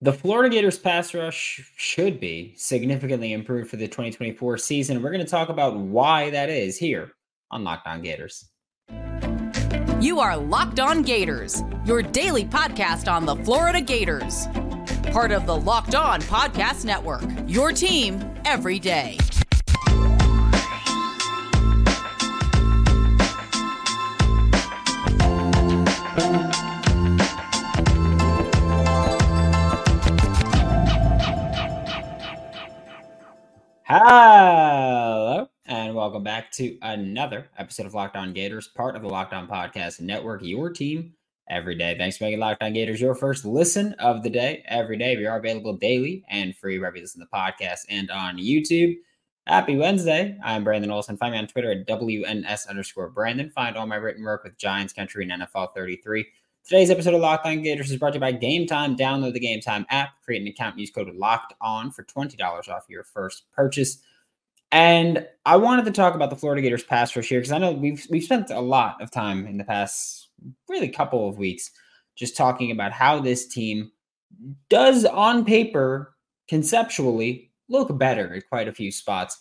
The Florida Gators pass rush should be significantly improved for the 2024 season. We're going to talk about why that is here on Locked On Gators. You are Locked On Gators, your daily podcast on the Florida Gators. Part of the Locked On Podcast Network, your team every day. Hello, and welcome back to another episode of Locked On Gators, part of the Locked On Podcast Network, your team every day. Thanks for making Locked On Gators your first listen of the day every day. We are available daily and free wherever you listen to the podcast and on YouTube. Happy Wednesday. I'm Brandon Olsen. Find me on Twitter at WNS underscore Brandon. Find all my written work with Giants Country and NFL 33 Today's episode of Locked On Gators is brought to you by Game Time. Download the Game Time app, create an account, use code Locked On for twenty dollars off your first purchase. And I wanted to talk about the Florida Gators pass rush here because I know we've we've spent a lot of time in the past really couple of weeks just talking about how this team does on paper conceptually look better at quite a few spots.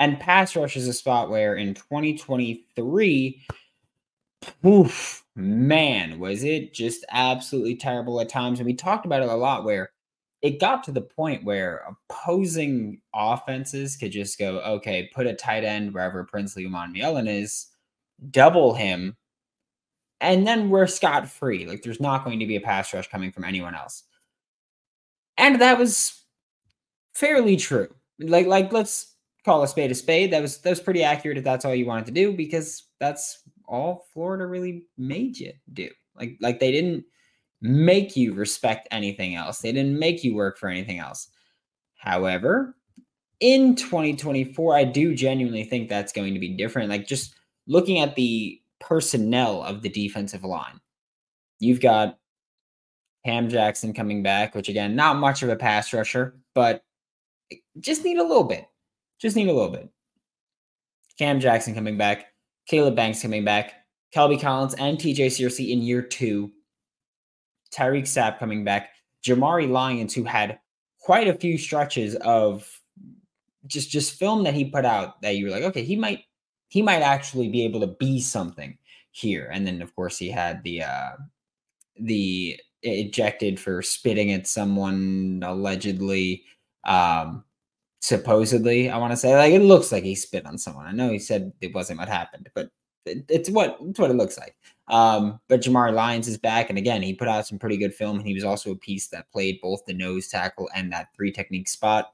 And pass rush is a spot where in 2023 oof, man, was it just absolutely terrible at times. And we talked about it a lot where it got to the point where opposing offenses could just go, okay, put a tight end wherever Prince Princely Umanmielen is, double him, and then we're scot free. Like there's not going to be a pass rush coming from anyone else. And that was fairly true. Like, like let's call a spade a spade. That was that was pretty accurate if that's all you wanted to do, because that's all Florida really made you do. Like like they didn't make you respect anything else. They didn't make you work for anything else. However, in 2024, I do genuinely think that's going to be different. Like just looking at the personnel of the defensive line, you've got Cam Jackson coming back, which again, not much of a pass rusher, but just need a little bit. Just need a little bit. Cam Jackson coming back. Caleb Banks coming back, Kelby Collins and TJ Searcy in year two, Tyreak Sapp coming back, Jamari Lyons, who had quite a few stretches of just just film that he put out that you were like, okay, he might he might actually be able to be something here. And then of course he had the uh the ejected for spitting at someone allegedly um supposedly i want to say like it looks like he spit on someone. I know he said it wasn't what happened but it, it's what it's what it looks like. Um but jamar lyons is back and again he put out some pretty good film and he was also a piece that played both the nose tackle and that three technique spot.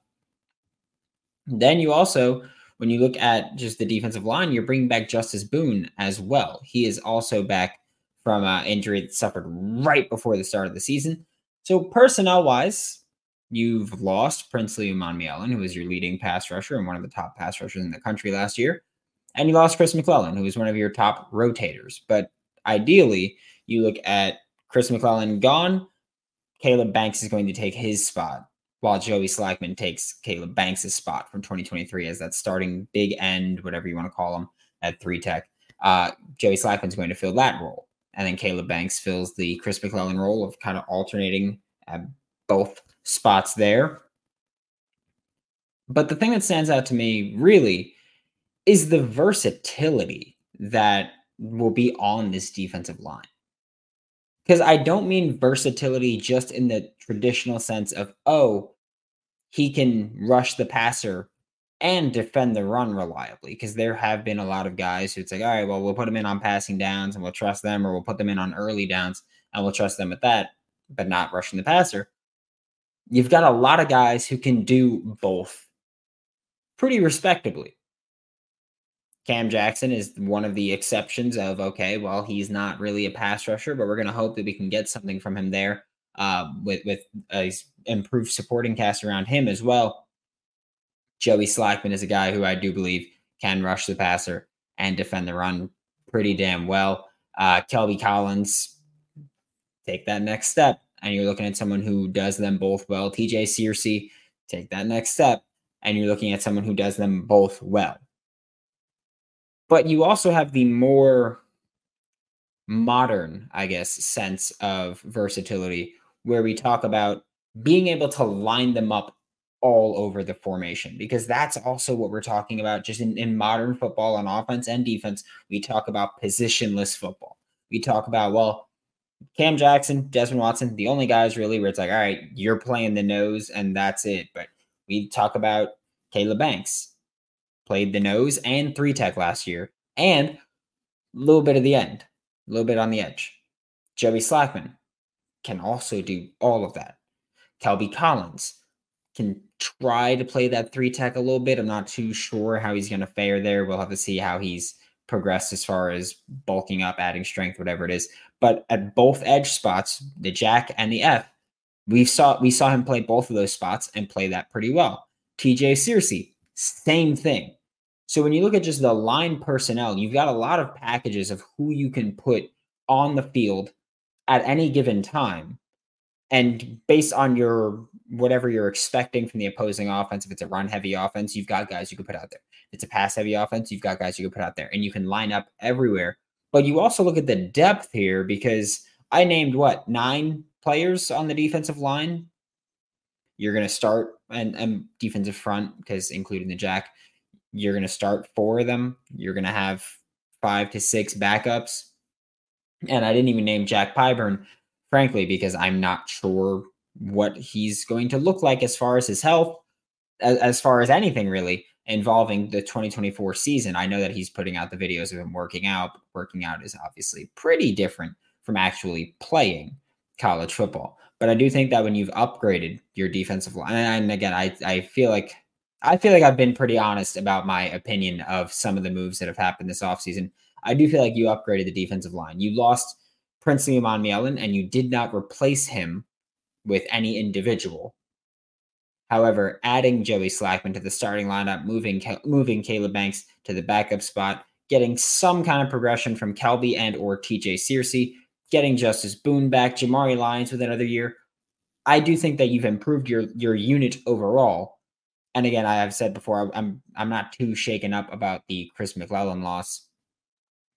Then you also when you look at just the defensive line you're bringing back justice boone as well. He is also back from an injury that suffered right before the start of the season. So personnel wise You've lost Prince Princely Umanmielen, who was your leading pass rusher and one of the top pass rushers in the country last year. And you lost Chris McClellan, who was one of your top rotators. But ideally, you look at Chris McClellan gone, Caleb Banks is going to take his spot, while Joey Slackman takes Caleb Banks' spot from 2023 as that starting big end, whatever you want to call him, at three tech. Uh, Joey Slackman's going to fill that role. And then Caleb Banks fills the Chris McClellan role of kind of alternating at both spots there. But the thing that stands out to me really is the versatility that will be on this defensive line. Because I don't mean versatility just in the traditional sense of, oh, he can rush the passer and defend the run reliably. Because there have been a lot of guys who it's like, all right, well, we'll put them in on passing downs and we'll trust them, or we'll put them in on early downs and we'll trust them at that, but not rushing the passer you've got a lot of guys who can do both pretty respectably. Cam Jackson is one of the exceptions of okay, well, he's not really a pass rusher, but we're going to hope that we can get something from him there uh, with with a improved supporting cast around him as well. Joey Slackman is a guy who I do believe can rush the passer and defend the run pretty damn well. Uh, Kelby Collins, take that next step and you're looking at someone who does them both well. TJ Searcy, take that next step, and you're looking at someone who does them both well. But you also have the more modern, I guess, sense of versatility where we talk about being able to line them up all over the formation because that's also what we're talking about just in, in modern football on offense and defense. We talk about positionless football. We talk about, well, Cam Jackson, Desmond Watson, the only guys really where it's like, all right, you're playing the nose and that's it. But we talk about Caleb Banks, played the nose and three tech last year, and a little bit of the end, a little bit on the edge. Joey Slackman can also do all of that. Kelby Collins can try to play that three tech a little bit. I'm not too sure how he's going to fare there. We'll have to see how he's progressed as far as bulking up, adding strength, whatever it is. But at both edge spots, the jack and the F, we saw we saw him play both of those spots and play that pretty well. TJ Searcy, same thing. So when you look at just the line personnel, you've got a lot of packages of who you can put on the field at any given time. And based on your whatever you're expecting from the opposing offense, if it's a run heavy offense, you've got guys you can put out there. It's a pass heavy offense, you've got guys you can put out there and you can line up everywhere. But you also look at the depth here because I named what nine players on the defensive line. You're going to start and, and defensive front because including the jack, you're going to start four of them. You're going to have five to six backups. And I didn't even name Jack Pyburn, frankly, because I'm not sure what he's going to look like as far as his health, as, as far as anything really involving the 2024 season. I know that he's putting out the videos of him working out. Working out is obviously pretty different from actually playing college football. But I do think that when you've upgraded your defensive line, and again, I, I feel like I feel like I've been pretty honest about my opinion of some of the moves that have happened this offseason. I do feel like you upgraded the defensive line. You lost Prince Princely Umanmielen and you did not replace him with any individual. However, adding Joey Slackman to the starting lineup, moving moving Caleb Banks to the backup spot, getting some kind of progression from Kelby and or TJ Searcy, getting Justice Boone back, Jamari Lyons with another year. I do think that you've improved your your unit overall. And again, I have said before, I'm I'm not too shaken up about the Chris McClellan loss,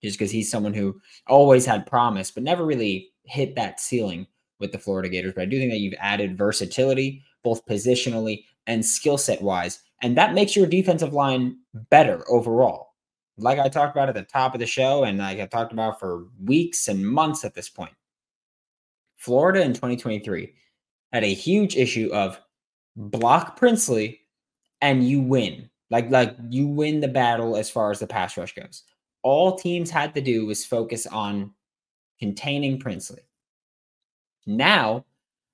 just because he's someone who always had promise, but never really hit that ceiling with the Florida Gators. But I do think that you've added versatility, both positionally and skill set wise. And that makes your defensive line better overall. Like I talked about at the top of the show, and like I talked about for weeks and months at this point. Florida in 2023 had a huge issue of block Princely and you win. Like, like you win the battle as far as the pass rush goes. All teams had to do was focus on containing Princely. Now,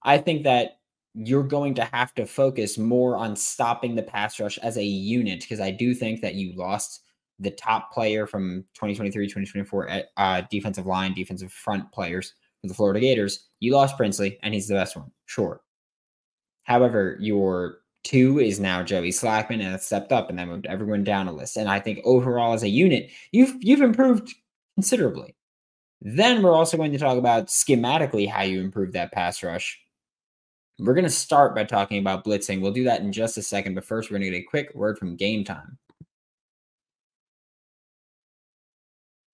I think that you're going to have to focus more on stopping the pass rush as a unit because I do think that you lost the top player from 2023 2024 at uh, defensive line, defensive front players for the Florida Gators. You lost Princely, and he's the best one, sure. However, your two is now Joey Slackman, and it stepped up, and that moved everyone down a list. And I think overall, as a unit, you've you've improved considerably. Then we're also going to talk about schematically how you improve that pass rush. We're going to start by talking about blitzing. We'll do that in just a second, but first, we're going to get a quick word from Game Time.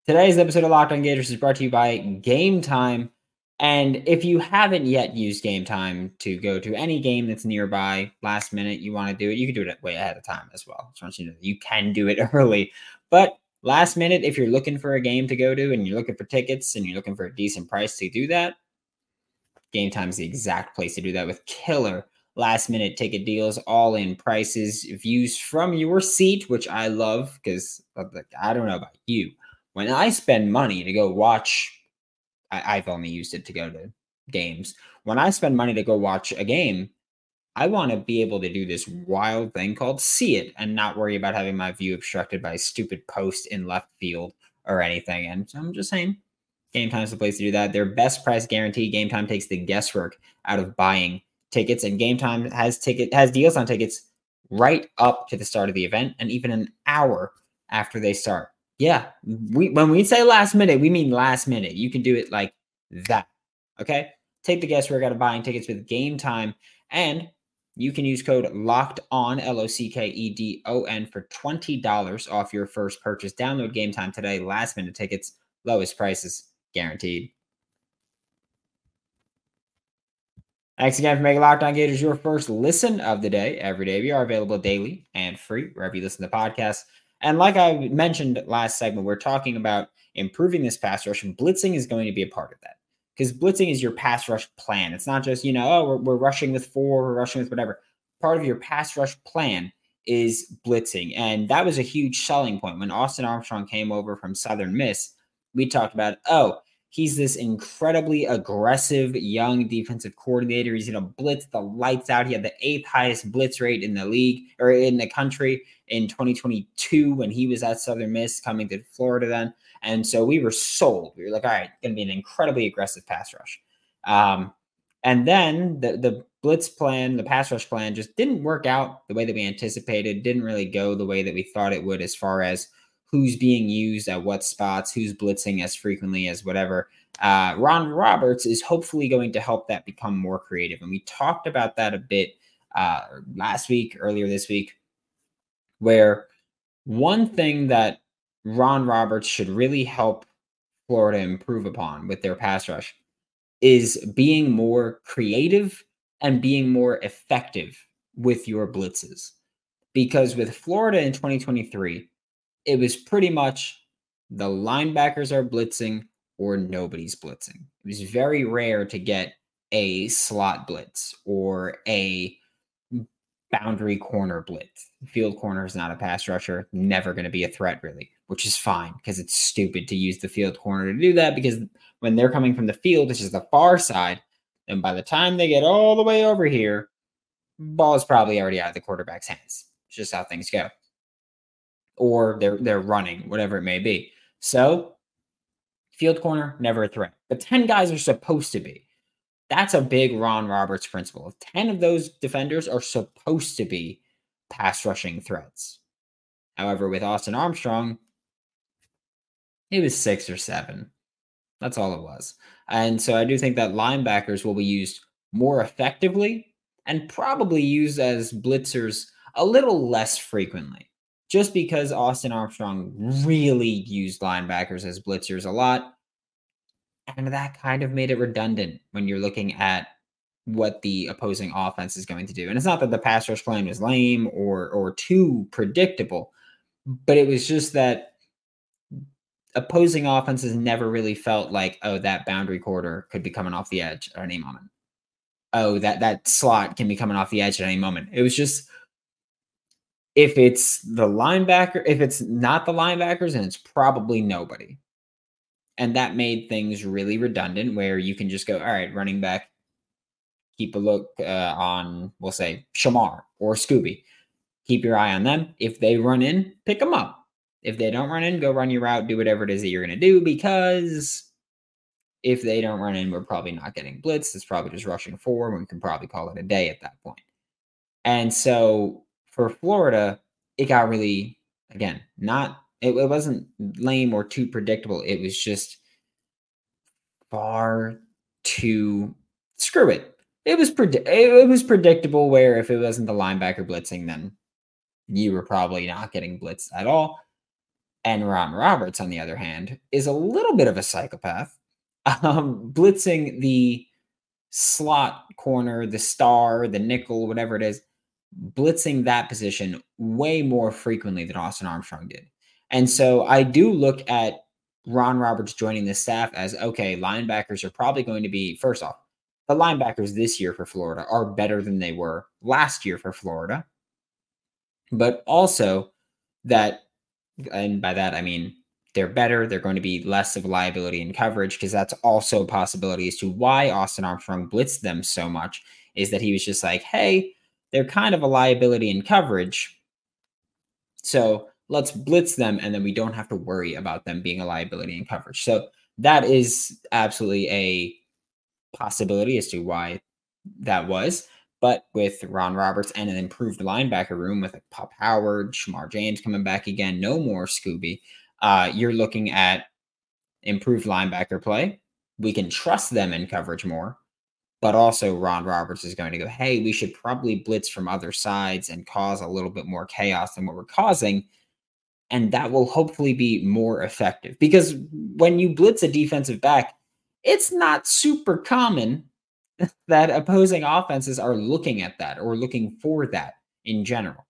Today's episode of Locked On Gators is brought to you by Game Time. And if you haven't yet used Game Time to go to any game that's nearby, last minute, you want to do it, you can do it way ahead of time as well. Want you know you can do it early. But Last minute, if you're looking for a game to go to and you're looking for tickets and you're looking for a decent price to do that, Game Time is the exact place to do that with killer last minute ticket deals, all in prices, views from your seat, which I love because I don't know about you. When I spend money to go watch, I, have only used it to go to games. When I spend money to go watch a game, I want to be able to do this wild thing called see it and not worry about having my view obstructed by a stupid post in left field or anything. And so I'm just saying, Game Time is the place to do that. Their best price guarantee. Game Time takes the guesswork out of buying tickets, and Game Time has ticket has deals on tickets right up to the start of the event and even an hour after they start. Yeah, we when we say last minute, we mean last minute. You can do it like that. Okay, take the guesswork out of buying tickets with Game Time and you can use code locked on L O C K E D O N for $20 off your first purchase. Download game time today. Last minute tickets, lowest prices guaranteed. Thanks again for making Locked On Gators your first listen of the day. Every day we are available daily and free wherever you listen to podcasts. And like I mentioned last segment, we're talking about improving this pass rush, and blitzing is going to be a part of that. Because blitzing is your pass rush plan. It's not just, you know, oh, we're, we're rushing with four, we're rushing with whatever. Part of your pass rush plan is blitzing. And that was a huge selling point. When Austin Armstrong came over from Southern Miss, we talked about, oh, He's this incredibly aggressive young defensive coordinator. He's going to blitz the lights out. He had the eighth highest blitz rate in the league or in the country in 2022 when he was at Southern Miss coming to Florida then. And so we were sold. We were like, all right, going to be an incredibly aggressive pass rush. Um, and then the, the blitz plan, the pass rush plan just didn't work out the way that we anticipated, didn't really go the way that we thought it would as far as who's being used at what spots, who's blitzing as frequently as whatever. Uh, Ron Roberts is hopefully going to help that become more creative. And we talked about that a bit uh, last week, earlier this week, where one thing that Ron Roberts should really help Florida improve upon with their pass rush is being more creative and being more effective with your blitzes. Because with Florida in 2023, it was pretty much the linebackers are blitzing or nobody's blitzing. It was very rare to get a slot blitz or a boundary corner blitz. Field corner is not a pass rusher, never going to be a threat, really, which is fine because it's stupid to use the field corner to do that because when they're coming from the field, which is the far side, and by the time they get all the way over here, ball is probably already out of the quarterback's hands. It's just how things go or they're they're running, whatever it may be. So field corner, never a threat. But 10 guys are supposed to be. That's a big Ron Roberts principle. 10 of those defenders are supposed to be pass rushing threats. However, with Austin Armstrong, it was six or seven. That's all it was. And so I do think that linebackers will be used more effectively and probably used as blitzers a little less frequently just because Austin Armstrong really used linebackers as blitzers a lot. And that kind of made it redundant when you're looking at what the opposing offense is going to do. And it's not that the pass rush plan was lame or or too predictable, but it was just that opposing offenses never really felt like, oh, that boundary quarter could be coming off the edge at any moment. Oh, that that slot can be coming off the edge at any moment. It was just if it's the linebacker, if it's not the linebackers, and it's probably nobody. And that made things really redundant where you can just go, all right, running back, keep a look uh, on, we'll say, Shamar or Scooby. Keep your eye on them. If they run in, pick them up. If they don't run in, go run your route, do whatever it is that you're going to do because if they don't run in, we're probably not getting blitzed. It's probably just rushing forward. We can probably call it a day at that point. And so for Florida, it got really again not it, it wasn't lame or too predictable. It was just far too screw it. It was predi- it was predictable where if it wasn't the linebacker blitzing, then you were probably not getting blitzed at all. And Ron Roberts, on the other hand, is a little bit of a psychopath, um, blitzing the slot corner, the star, the nickel, whatever it is, blitzing that position way more frequently than Austin Armstrong did. And so I do look at Ron Roberts joining the staff as okay, linebackers are probably going to be, first off, the linebackers this year for Florida are better than they were last year for Florida. But also that, and by that I mean they're better. They're going to be less of a liability in coverage because that's also a possibility as to why Austin Armstrong blitzed them so much is that he was just like, hey, they're kind of a liability in coverage. So let's blitz them, and then we don't have to worry about them being a liability in coverage. So that is absolutely a possibility as to why that was. But with Ron Roberts and an improved linebacker room with Pop Howard, Shamar James coming back again, no more Scooby, uh, you're looking at improved linebacker play. We can trust them in coverage more but also Ron Roberts is going to go, hey, we should probably blitz from other sides and cause a little bit more chaos than what we're causing. And that will hopefully be more effective because when you blitz a defensive back, it's not super common that opposing offenses are looking at that or looking for that in general.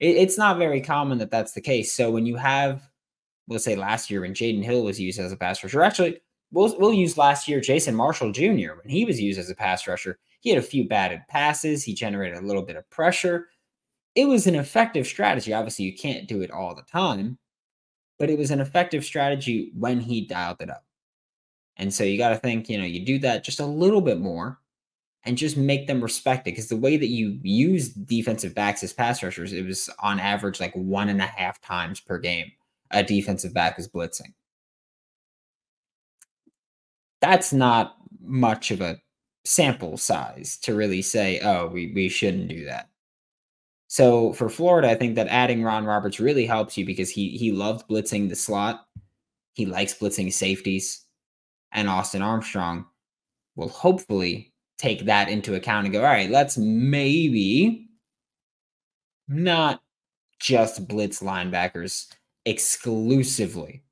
It's not very common that that's the case. So when you have, let's say last year when Jaden Hill was used as a pass rusher, actually, we'll, we'll use last year Jason Marshall Jr. when he was used as a pass rusher. He had a few batted passes. He generated a little bit of pressure. It was an effective strategy. Obviously, you can't do it all the time, but it was an effective strategy when he dialed it up. And so you got to think, you know, you do that just a little bit more and just make them respect it. Because the way that you use defensive backs as pass rushers, it was on average like one and a half times per game a defensive back is blitzing. That's not much of a sample size to really say, oh, we, we shouldn't do that. So for Florida, I think that adding Ron Roberts really helps you because he he loved blitzing the slot. He likes blitzing safeties. And Austin Armstrong will hopefully take that into account and go, all right, let's maybe not just blitz linebackers exclusively.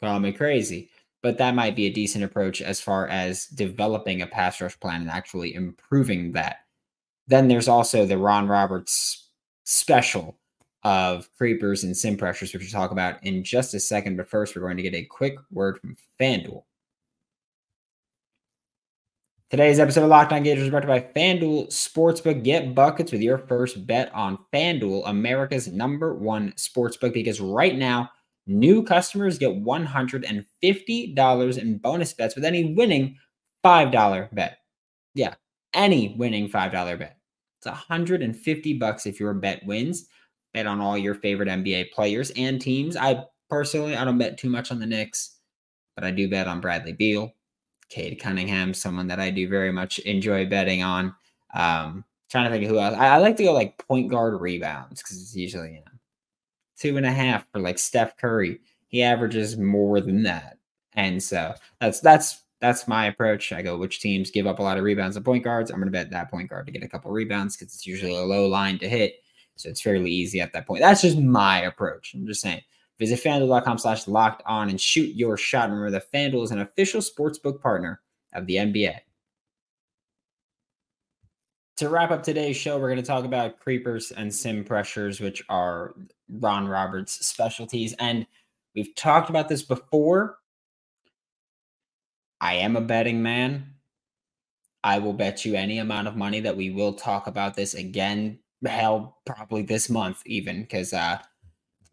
Call me crazy, but that might be a decent approach as far as developing a pass rush plan and actually improving that. Then there's also the Ron Roberts special of creepers and sim pressures, which we'll talk about in just a second. But first, we're going to get a quick word from FanDuel. Today's episode of Locked On Gators is brought to you by FanDuel Sportsbook. Get buckets with your first bet on FanDuel, America's number one sportsbook, because right now, new customers get $150 in bonus bets with any winning $5 bet. Yeah, any winning $5 bet. It's 150 bucks if your bet wins. Bet on all your favorite NBA players and teams. I personally, I don't bet too much on the Knicks, but I do bet on Bradley Beal. Cade Cunningham, someone that I do very much enjoy betting on. Um, trying to think of who else. I, I like to go like point guard rebounds because it's usually you know two and a half for like Steph Curry. He averages more than that, and so that's that's that's my approach. I go which teams give up a lot of rebounds and point guards. I'm going to bet that point guard to get a couple rebounds because it's usually a low line to hit, so it's fairly easy at that point. That's just my approach. I'm just saying. Visit fanduel.com slash locked on and shoot your shot. Remember that FanDuel is an official sportsbook partner of the NBA. To wrap up today's show, we're going to talk about creepers and sim pressures, which are Ron Roberts' specialties. And we've talked about this before. I am a betting man. I will bet you any amount of money that we will talk about this again. Hell, probably this month, even because uh,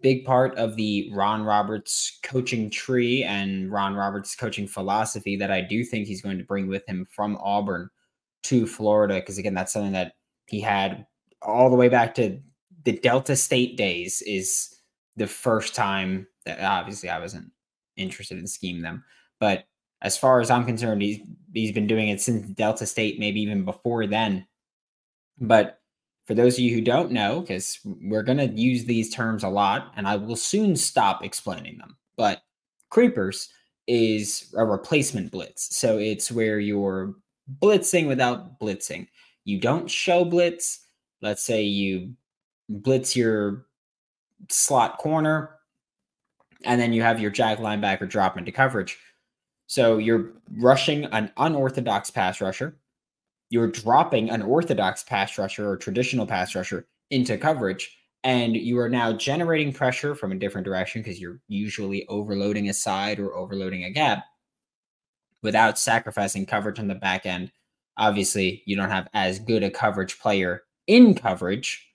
big part of the Ron Roberts coaching tree and Ron Roberts coaching philosophy that I do think he's going to bring with him from Auburn to Florida. Because again, that's something that he had all the way back to the Delta State days. Is the first time that obviously I wasn't interested in scheme them, but as far as I'm concerned, he's he's been doing it since Delta State, maybe even before then. But for those of you who don't know, because we're going to use these terms a lot and I will soon stop explaining them, but creepers is a replacement blitz. So it's where you're blitzing without blitzing. You don't show blitz. Let's say you blitz your slot corner, and then you have your jack linebacker drop into coverage. So you're rushing an unorthodox pass rusher you're dropping an orthodox pass rusher or traditional pass rusher into coverage and you are now generating pressure from a different direction because you're usually overloading a side or overloading a gap without sacrificing coverage on the back end. Obviously, you don't have as good a coverage player in coverage,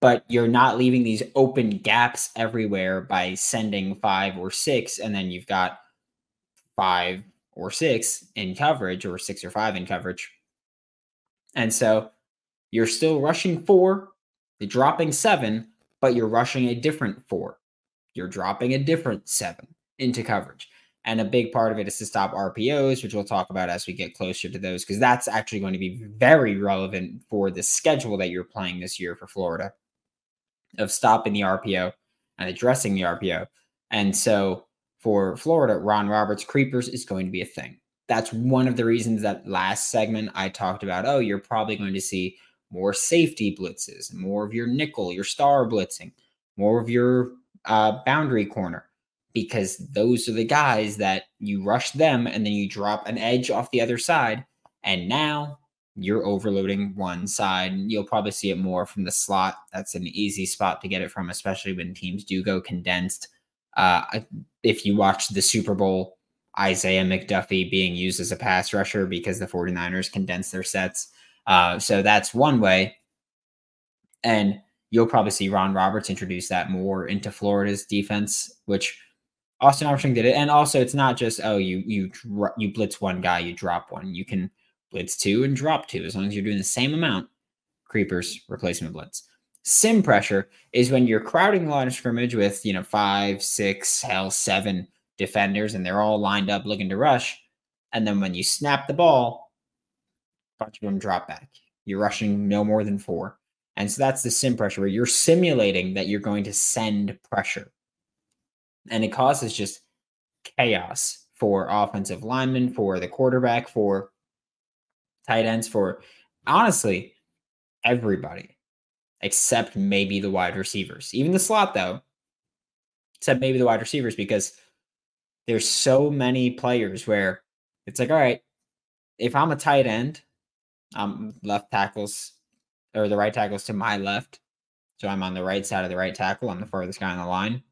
but you're not leaving these open gaps everywhere by sending five or six, and then you've got five or six in coverage or six or five in coverage and so you're still rushing four, you're dropping seven, but you're rushing a different four. You're dropping a different seven into coverage. And a big part of it is to stop RPOs, which we'll talk about as we get closer to those, because that's actually going to be very relevant for the schedule that you're playing this year for Florida of stopping the RPO and addressing the RPO. And so for Florida, Ron Roberts creepers is going to be a thing that's one of the reasons that last segment I talked about. Oh, you're probably going to see more safety blitzes, more of your nickel, your star blitzing, more of your uh, boundary corner, because those are the guys that you rush them and then you drop an edge off the other side And now you're overloading one side. You'll probably see it more from the slot. That's an easy spot to get it from, especially when teams do go condensed. Uh, if you watch the Super Bowl, Isaiah McDuffie being used as a pass rusher because the 49ers condensed their sets. Uh, so that's one way. And you'll probably see Ron Roberts introduce that more into Florida's defense, which Austin Armstrong did it. And also, it's not just oh you you you blitz one guy, you drop one. You can blitz two and drop two as long as you're doing the same amount. Creepers replacement blitz. Sim pressure is when you're crowding the line of scrimmage with you know five, six, hell seven defenders, and they're all lined up looking to rush. And then when you snap the ball, a bunch of them drop back. You're rushing no more than four. And so that's the sim pressure where you're simulating that you're going to send pressure. And it causes just chaos for offensive linemen, for the quarterback, for tight ends, for honestly everybody except maybe the wide receivers. Even the slot, though, except maybe the wide receivers, because there's so many players where it's like, all right, if I'm a tight end, I'm left tackles or the right tackle's to my left. So I'm on the right side of the right tackle. I'm the farthest guy on the line.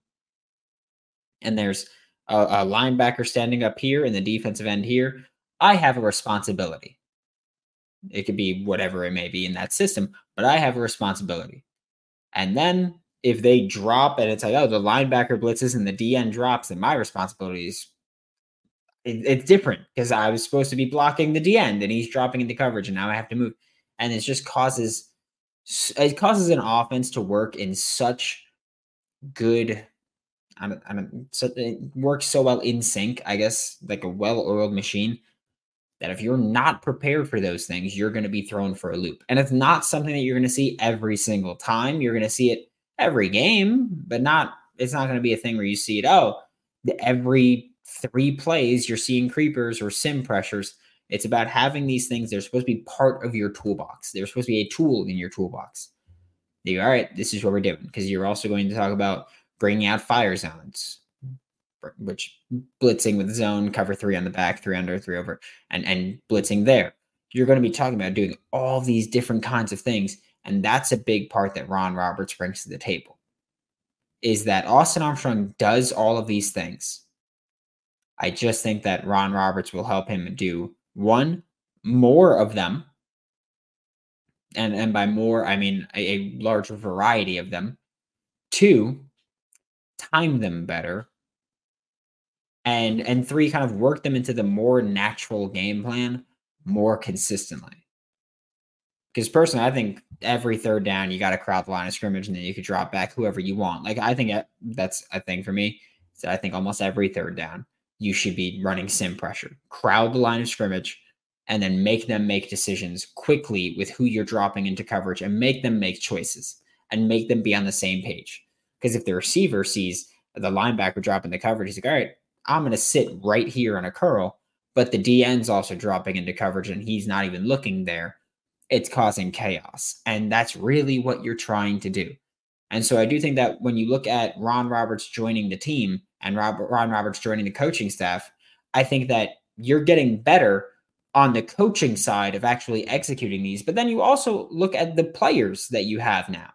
And there's a, a linebacker standing up here and the defensive end here. I have a responsibility. It could be whatever it may be in that system, but I have a responsibility. And then if they drop and it's like, oh, the linebacker blitzes and the DN drops, then my responsibility is it, it's different because I was supposed to be blocking the DN and he's dropping into coverage and now I have to move. And it just causes it causes an offense to work in such good I don't, I don't so it works so well in sync, I guess, like a well-oiled machine that if you're not prepared for those things, you're going to be thrown for a loop. And it's not something that you're going to see every single time. You're going to see it every game, but not it's not going to be a thing where you see it oh, every 3 plays you're seeing creepers or sim pressures. It's about having these things. They're supposed to be part of your toolbox. They're supposed to be a tool in your toolbox. You, all right, this is what we're doing because you're also going to talk about bringing out fire zones, which blitzing with zone cover three on the back, three under, three over, and and blitzing there. You're going to be talking about doing all these different kinds of things, and that's a big part that Ron Roberts brings to the table. Is that Austin Armstrong does all of these things? I just think that Ron Roberts will help him do one more of them and and by more i mean a, a, larger variety of them two time them better and and three kind of work them into the more natural game plan more consistently because personally i think every third down you got to crowd the line of scrimmage and then you could drop back whoever you want like i think uh, that's a thing for me so i think almost every third down you should be running sim pressure. Crowd the line of scrimmage and then make them make decisions quickly with who you're dropping into coverage and make them make choices and make them be on the same page. Because if the receiver sees the linebacker dropping the coverage, he's like, all right, I'm going to sit right here on a curl, but the DN's also dropping into coverage and he's not even looking there. It's causing chaos. And that's really what you're trying to do. And so I do think that when you look at Ron Roberts joining the team, and Ron Roberts joining the coaching staff, I think that you're getting better on the coaching side of actually executing these. But then you also look at the players that you have now.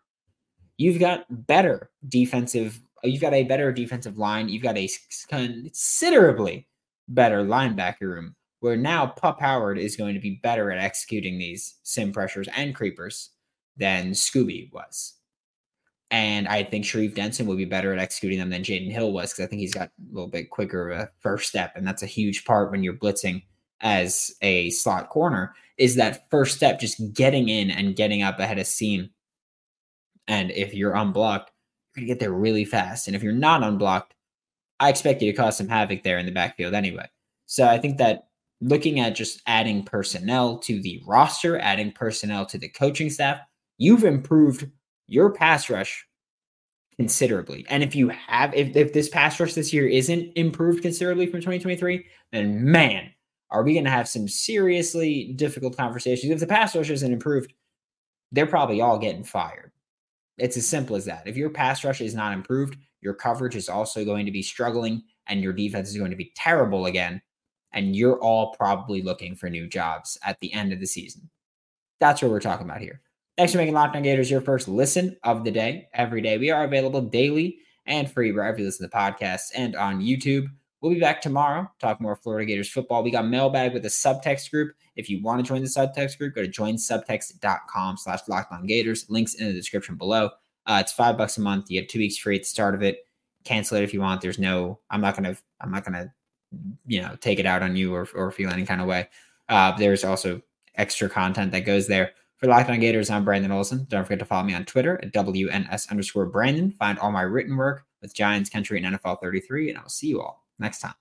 You've got better defensive, you've got a better defensive line, you've got a considerably better linebacker room where now Pup Howard is going to be better at executing these sim pressures and creepers than Scooby was. And I think Sharif Denson will be better at executing them than Jaden Hill was because I think he's got a little bit quicker of a first step. And that's a huge part when you're blitzing as a slot corner is that first step, just getting in and getting up ahead of seam. And if you're unblocked, you're going to get there really fast. And if you're not unblocked, I expect you to cause some havoc there in the backfield anyway. So I think that looking at just adding personnel to the roster, adding personnel to the coaching staff, you've improved your pass rush considerably. And if you have, if, if this pass rush this year isn't improved considerably from 2023, then man, are we going to have some seriously difficult conversations? If the pass rush isn't improved, they're probably all getting fired. It's as simple as that. If your pass rush is not improved, your coverage is also going to be struggling and your defense is going to be terrible again. and you're all probably looking for new jobs at the end of the season. That's what we're talking about here. Thanks for making Locked On Gators your first listen of the day every day. We are available daily and free wherever you listen to podcasts and on YouTube. We'll be back tomorrow, talk more Florida Gators football. We got mailbag with a subtext group. If you want to join the subtext group, go to joinsubtext.com slash locked on gators. Links in the description below. Uh, it's five bucks a month. You get two weeks free at the start of it. Cancel it if you want. There's no, I'm not gonna, I'm not gonna, you know, take it out on you or, or feel any kind of way. Uh, there's also extra content that goes there. For Locked On Gators, I'm Brandon Olsen. Don't forget to follow me on Twitter at WNS underscore Brandon. Find all my written work with Giants Country and NFL 33, and I'll see you all next time.